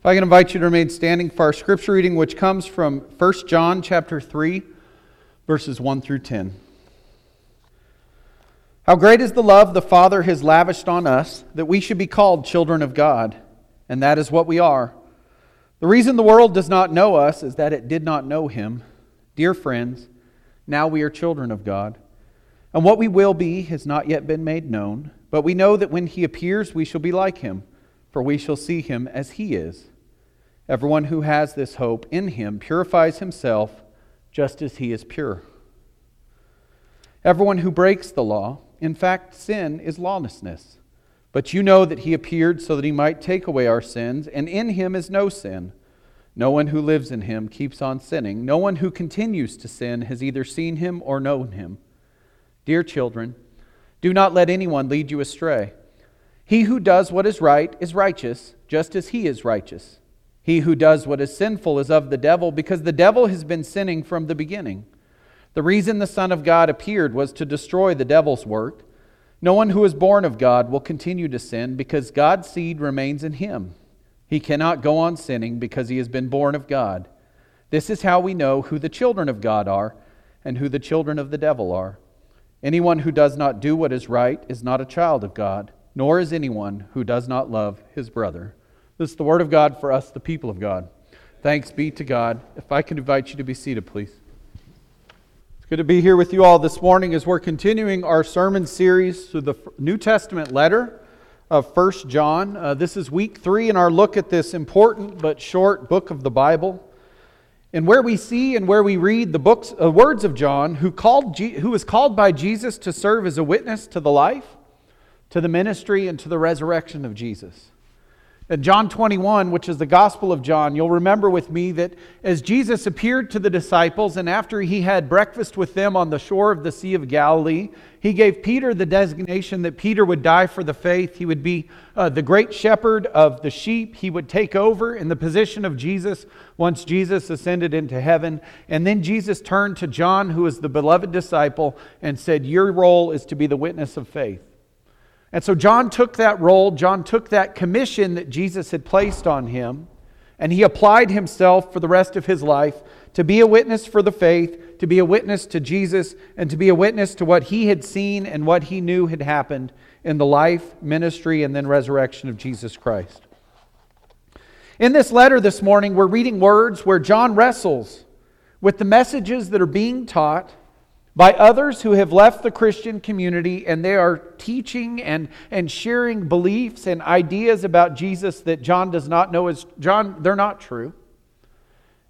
If I can invite you to remain standing for our scripture reading, which comes from 1 John chapter 3, verses 1 through 10. How great is the love the Father has lavished on us that we should be called children of God, and that is what we are. The reason the world does not know us is that it did not know him. Dear friends, now we are children of God, and what we will be has not yet been made known, but we know that when he appears, we shall be like him, for we shall see him as he is. Everyone who has this hope in him purifies himself just as he is pure. Everyone who breaks the law, in fact, sin is lawlessness. But you know that he appeared so that he might take away our sins, and in him is no sin. No one who lives in him keeps on sinning. No one who continues to sin has either seen him or known him. Dear children, do not let anyone lead you astray. He who does what is right is righteous, just as he is righteous. He who does what is sinful is of the devil, because the devil has been sinning from the beginning. The reason the Son of God appeared was to destroy the devil's work. No one who is born of God will continue to sin, because God's seed remains in him. He cannot go on sinning because he has been born of God. This is how we know who the children of God are and who the children of the devil are. Anyone who does not do what is right is not a child of God, nor is anyone who does not love his brother. This is the word of God for us, the people of God. Thanks be to God. If I can invite you to be seated, please. It's good to be here with you all this morning as we're continuing our sermon series through the New Testament letter of First John. Uh, this is week three in our look at this important but short book of the Bible. And where we see and where we read the books, uh, words of John, who, called who was called by Jesus to serve as a witness to the life, to the ministry, and to the resurrection of Jesus. In John 21, which is the Gospel of John, you'll remember with me that as Jesus appeared to the disciples and after he had breakfast with them on the shore of the Sea of Galilee, he gave Peter the designation that Peter would die for the faith. He would be uh, the great shepherd of the sheep. He would take over in the position of Jesus once Jesus ascended into heaven. And then Jesus turned to John, who was the beloved disciple, and said, Your role is to be the witness of faith. And so John took that role, John took that commission that Jesus had placed on him, and he applied himself for the rest of his life to be a witness for the faith, to be a witness to Jesus, and to be a witness to what he had seen and what he knew had happened in the life, ministry, and then resurrection of Jesus Christ. In this letter this morning, we're reading words where John wrestles with the messages that are being taught by others who have left the Christian community and they are teaching and, and sharing beliefs and ideas about Jesus that John does not know as John, they're not true.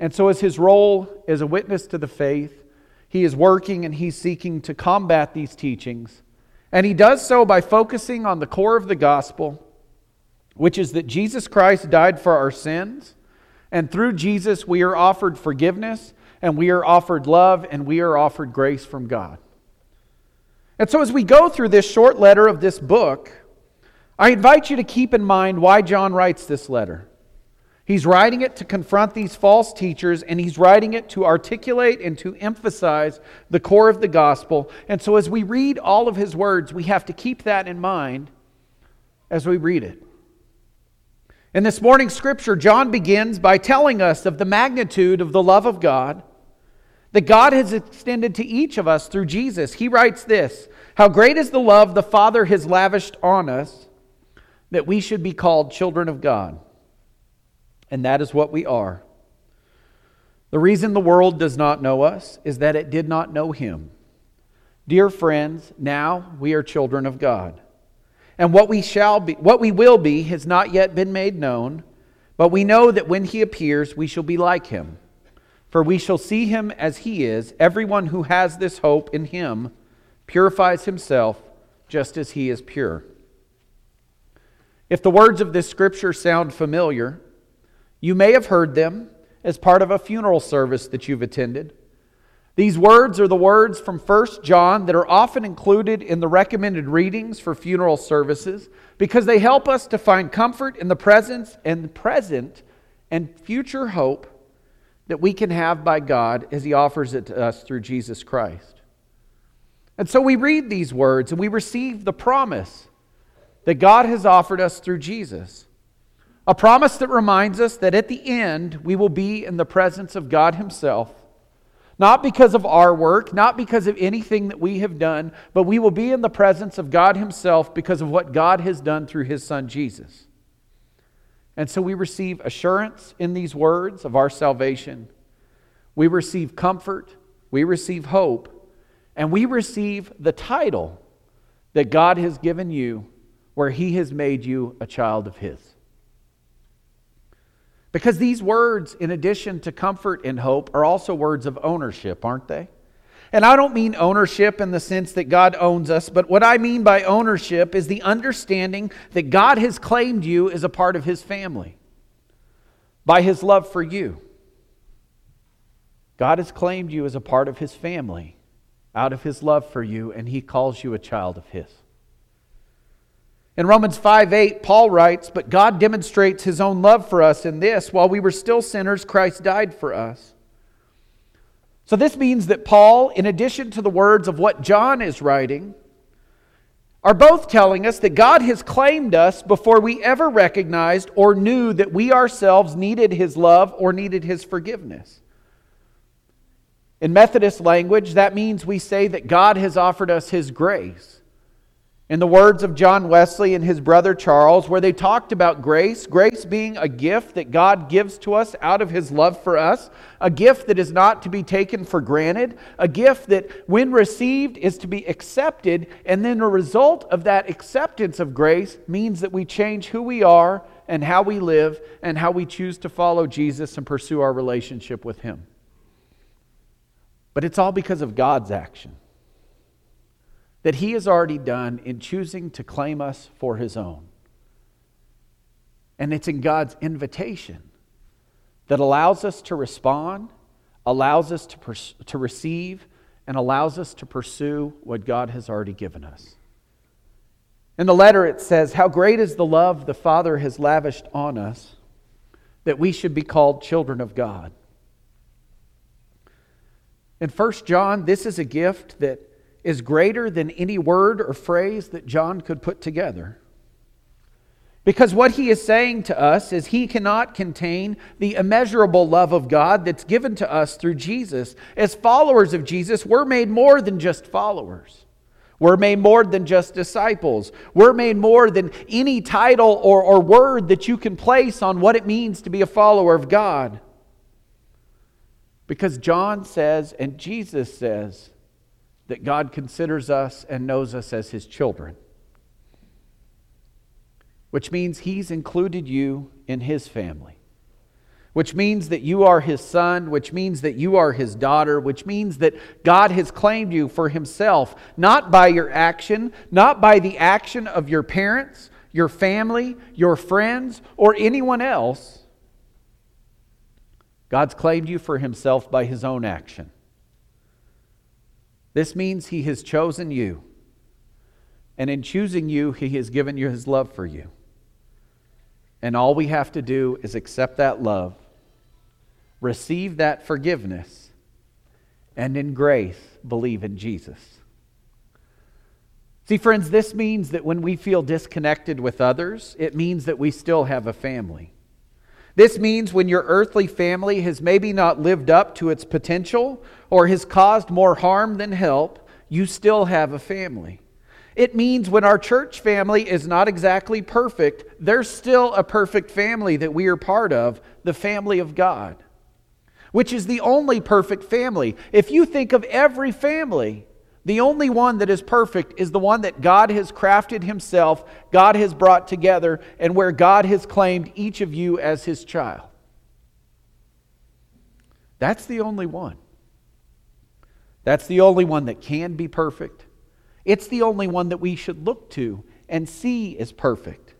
And so, as his role as a witness to the faith, he is working and he's seeking to combat these teachings. And he does so by focusing on the core of the gospel, which is that Jesus Christ died for our sins. And through Jesus, we are offered forgiveness and we are offered love and we are offered grace from God. And so, as we go through this short letter of this book, I invite you to keep in mind why John writes this letter. He's writing it to confront these false teachers, and he's writing it to articulate and to emphasize the core of the gospel. And so, as we read all of his words, we have to keep that in mind as we read it. In this morning's scripture, John begins by telling us of the magnitude of the love of God that God has extended to each of us through Jesus. He writes this How great is the love the Father has lavished on us that we should be called children of God. And that is what we are. The reason the world does not know us is that it did not know Him. Dear friends, now we are children of God. And what we shall be, what we will be has not yet been made known, but we know that when he appears, we shall be like him. For we shall see him as he is. Everyone who has this hope in him purifies himself just as he is pure. If the words of this scripture sound familiar, you may have heard them as part of a funeral service that you've attended. These words are the words from 1 John that are often included in the recommended readings for funeral services because they help us to find comfort in the presence and present and future hope that we can have by God as He offers it to us through Jesus Christ. And so we read these words and we receive the promise that God has offered us through Jesus A promise that reminds us that at the end we will be in the presence of God Himself. Not because of our work, not because of anything that we have done, but we will be in the presence of God Himself because of what God has done through His Son Jesus. And so we receive assurance in these words of our salvation. We receive comfort, we receive hope, and we receive the title that God has given you where He has made you a child of His. Because these words, in addition to comfort and hope, are also words of ownership, aren't they? And I don't mean ownership in the sense that God owns us, but what I mean by ownership is the understanding that God has claimed you as a part of His family by His love for you. God has claimed you as a part of His family out of His love for you, and He calls you a child of His. In Romans 5 8, Paul writes, But God demonstrates his own love for us in this while we were still sinners, Christ died for us. So this means that Paul, in addition to the words of what John is writing, are both telling us that God has claimed us before we ever recognized or knew that we ourselves needed his love or needed his forgiveness. In Methodist language, that means we say that God has offered us his grace. In the words of John Wesley and his brother Charles, where they talked about grace, grace being a gift that God gives to us out of his love for us, a gift that is not to be taken for granted, a gift that, when received, is to be accepted, and then a result of that acceptance of grace means that we change who we are and how we live and how we choose to follow Jesus and pursue our relationship with him. But it's all because of God's action that He has already done in choosing to claim us for His own. And it's in God's invitation that allows us to respond, allows us to, pers- to receive, and allows us to pursue what God has already given us. In the letter, it says, How great is the love the Father has lavished on us that we should be called children of God. In 1 John, this is a gift that is greater than any word or phrase that John could put together. Because what he is saying to us is he cannot contain the immeasurable love of God that's given to us through Jesus. As followers of Jesus, we're made more than just followers. We're made more than just disciples. We're made more than any title or, or word that you can place on what it means to be a follower of God. Because John says, and Jesus says, that God considers us and knows us as his children, which means he's included you in his family, which means that you are his son, which means that you are his daughter, which means that God has claimed you for himself, not by your action, not by the action of your parents, your family, your friends, or anyone else. God's claimed you for himself by his own action. This means He has chosen you. And in choosing you, He has given you His love for you. And all we have to do is accept that love, receive that forgiveness, and in grace, believe in Jesus. See, friends, this means that when we feel disconnected with others, it means that we still have a family. This means when your earthly family has maybe not lived up to its potential or has caused more harm than help, you still have a family. It means when our church family is not exactly perfect, there's still a perfect family that we are part of, the family of God, which is the only perfect family. If you think of every family, the only one that is perfect is the one that God has crafted Himself, God has brought together, and where God has claimed each of you as His child. That's the only one. That's the only one that can be perfect. It's the only one that we should look to and see as perfect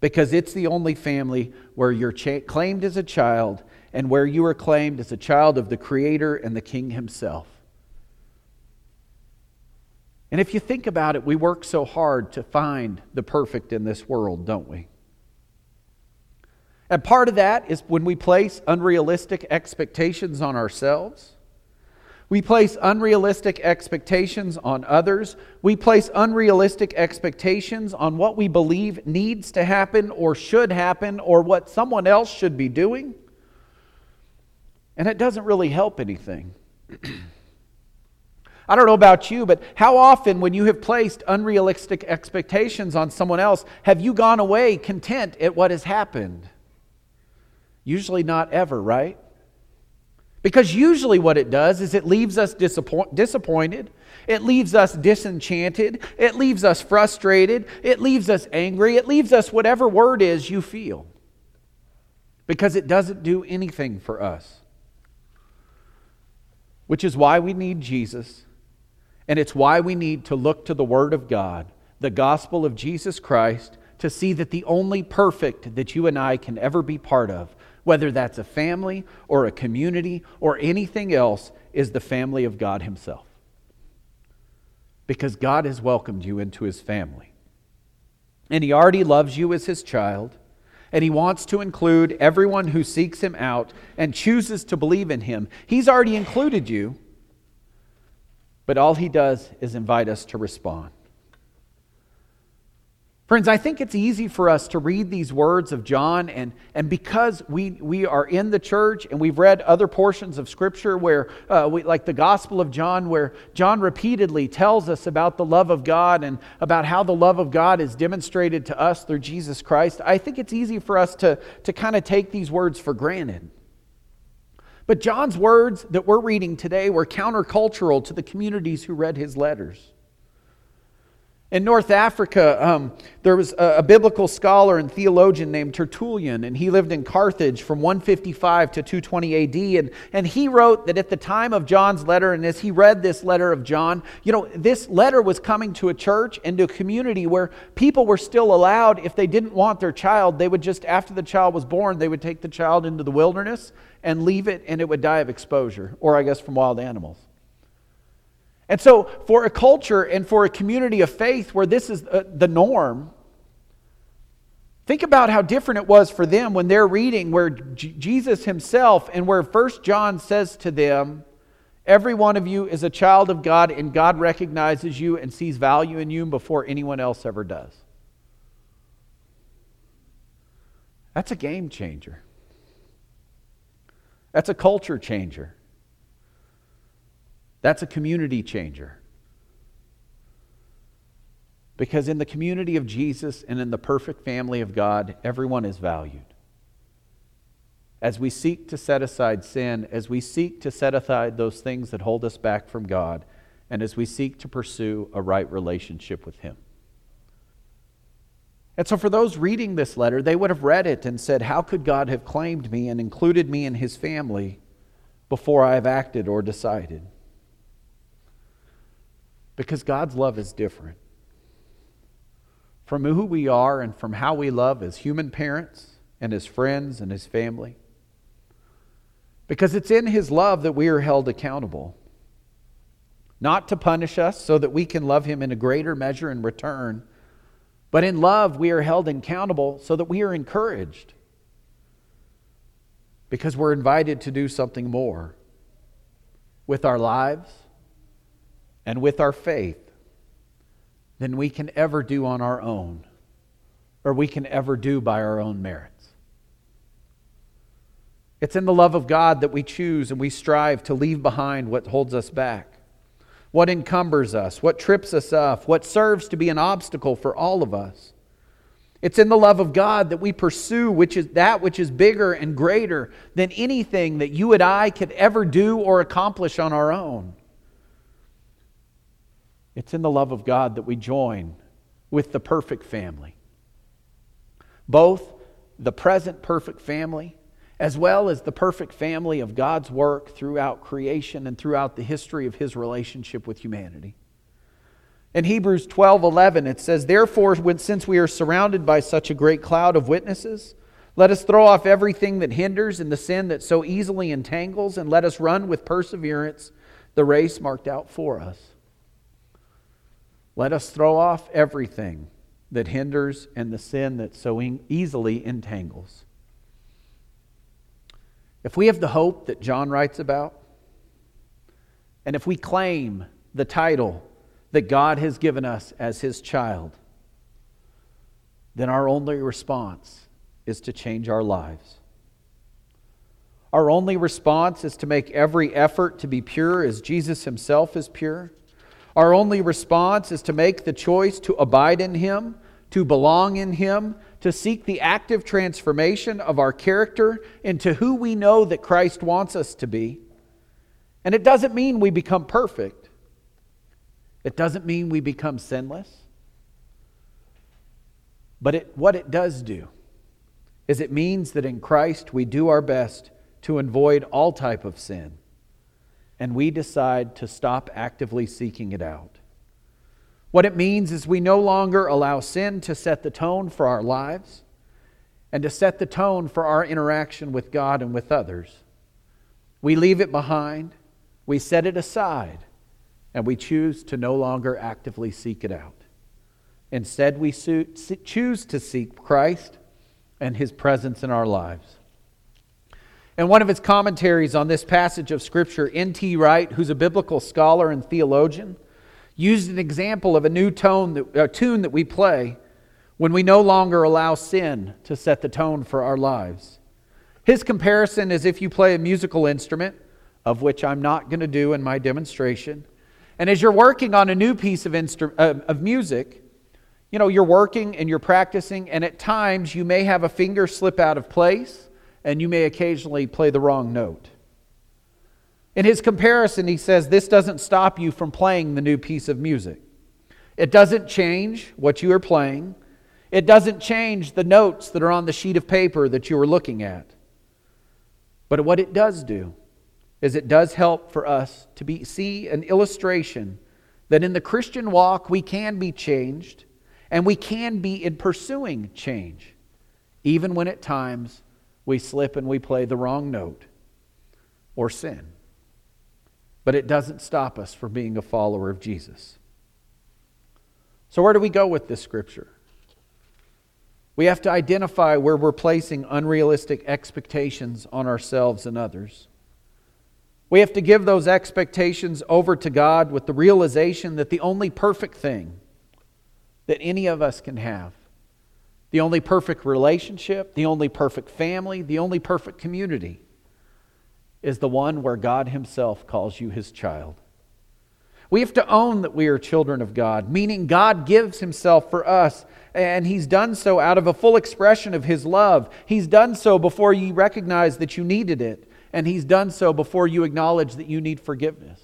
because it's the only family where you're cha- claimed as a child and where you are claimed as a child of the Creator and the King Himself. And if you think about it, we work so hard to find the perfect in this world, don't we? And part of that is when we place unrealistic expectations on ourselves. We place unrealistic expectations on others. We place unrealistic expectations on what we believe needs to happen or should happen or what someone else should be doing. And it doesn't really help anything. I don't know about you, but how often, when you have placed unrealistic expectations on someone else, have you gone away content at what has happened? Usually not ever, right? Because usually what it does is it leaves us disappoint, disappointed, it leaves us disenchanted, it leaves us frustrated, it leaves us angry, it leaves us whatever word is you feel. Because it doesn't do anything for us. Which is why we need Jesus, and it's why we need to look to the Word of God, the gospel of Jesus Christ, to see that the only perfect that you and I can ever be part of whether that's a family or a community or anything else, is the family of God Himself. Because God has welcomed you into His family. And He already loves you as His child, and He wants to include everyone who seeks Him out and chooses to believe in Him. He's already included you, but all He does is invite us to respond. Friends, I think it's easy for us to read these words of John, and, and because we, we are in the church and we've read other portions of Scripture where, uh, we, like the Gospel of John, where John repeatedly tells us about the love of God and about how the love of God is demonstrated to us through Jesus Christ, I think it's easy for us to, to kind of take these words for granted. But John's words that we're reading today were countercultural to the communities who read his letters. In North Africa, um, there was a, a, biblical scholar and theologian named Tertullian, and he lived in Carthage from 155 to 220 AD. And, and he wrote that at the time of John's letter, and as he read this letter of John, you know, this letter was coming to a church and to a community where people were still allowed, if they didn't want their child, they would just, after the child was born, they would take the child into the wilderness and leave it, and it would die of exposure, or I guess from wild animals. And so, for a culture and for a community of faith where this is uh, the norm, think about how different it was for them when they're reading where J- Jesus himself and where First John says to them, Every one of you is a child of God, and God recognizes you and sees value in you before anyone else ever does. That's a game changer. That's a culture changer. That's a community changer. Because in the community of Jesus and in the perfect family of God, everyone is valued. As we seek to set aside sin, as we seek to set aside those things that hold us back from God, and as we seek to pursue a right relationship with Him. And so, for those reading this letter, they would have read it and said, How could God have claimed me and included me in His family before I have acted or decided? Because God's love is different. From who we are and from how we love as human parents and as friends and as family. Because it's in His love that we are held accountable. Not to punish us so that we can love Him in a greater measure in return, but in love we are held accountable so that we are encouraged. Because we're invited to do something more with our lives and with our faith than we can ever do on our own or we can ever do by our own merits. It's in the love of God that we choose and we strive to leave behind what holds us back, what encumbers us, what trips us up, what serves to be an obstacle for all of us. It's in the love of God that we pursue which is that which is bigger and greater than anything that you and I could ever do or accomplish on our own. It's in the love of God that we join with the perfect family. Both the present perfect family as well as the perfect family of God's work throughout creation and throughout the history of his relationship with humanity. In Hebrews 12 11, it says, Therefore, when, since we are surrounded by such a great cloud of witnesses, let us throw off everything that hinders and the sin that so easily entangles, and let us run with perseverance the race marked out for us. Let us throw off everything that hinders and the sin that so easily entangles. If we have the hope that John writes about, and if we claim the title that God has given us as His child, then our only response is to change our lives. Our only response is to make every effort to be pure as Jesus Himself is pure. Our only response is to make the choice to abide in Him, to belong in Him, to seek the active transformation of our character into who we know that Christ wants us to be. And it doesn't mean we become perfect, it doesn't mean we become sinless. But it, what it does do is it means that in Christ we do our best to avoid all type of sin and we decide to stop actively seeking it out. What it means is we no longer allow sin to set the tone for our lives and to set the tone for our interaction with God and with others. We leave it behind, we set it aside, and we choose to no longer actively seek it out. Instead, we choose to seek Christ and His presence in our lives. And one of his commentaries on this passage of Scripture, N.T. Wright, who's a biblical scholar and theologian, used an example of a new tone that, a tune that we play when we no longer allow sin to set the tone for our lives. His comparison is if you play a musical instrument, of which I'm not going to do in my demonstration, and as you're working on a new piece of, instru- uh, of music, you know, you're working and you're practicing, and at times you may have a finger slip out of place, and you may occasionally play the wrong note. In his comparison, he says this doesn't stop you from playing the new piece of music. It doesn't change what you are playing. It doesn't change the notes that are on the sheet of paper that you are looking at. But what it does do is it does help for us to be, see an illustration that in the Christian walk we can be changed and we can be in pursuing change, even when at times we slip and we play the wrong note or sin but it doesn't stop us from being a follower of Jesus. So, where do we go with this scripture? We have to identify where we're placing unrealistic expectations on ourselves and others. We have to give those expectations over to God with the realization that the only perfect thing that any of us can have, the only perfect relationship, the only perfect family, the only perfect community, is the one where God Himself calls you His child. We have to own that we are children of God, meaning God gives Himself for us, and He's done so out of a full expression of His love. He's done so before you recognize that you needed it, and He's done so before you acknowledge that you need forgiveness.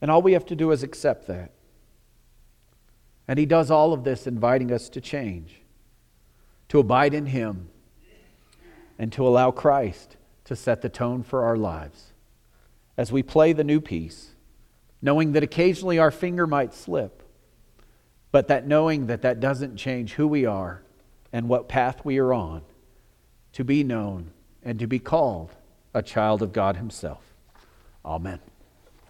And all we have to do is accept that. And He does all of this, inviting us to change, to abide in Him, and to allow Christ to set the tone for our lives. As we play the new piece, knowing that occasionally our finger might slip, but that knowing that that doesn't change who we are and what path we are on, to be known and to be called a child of God Himself. Amen.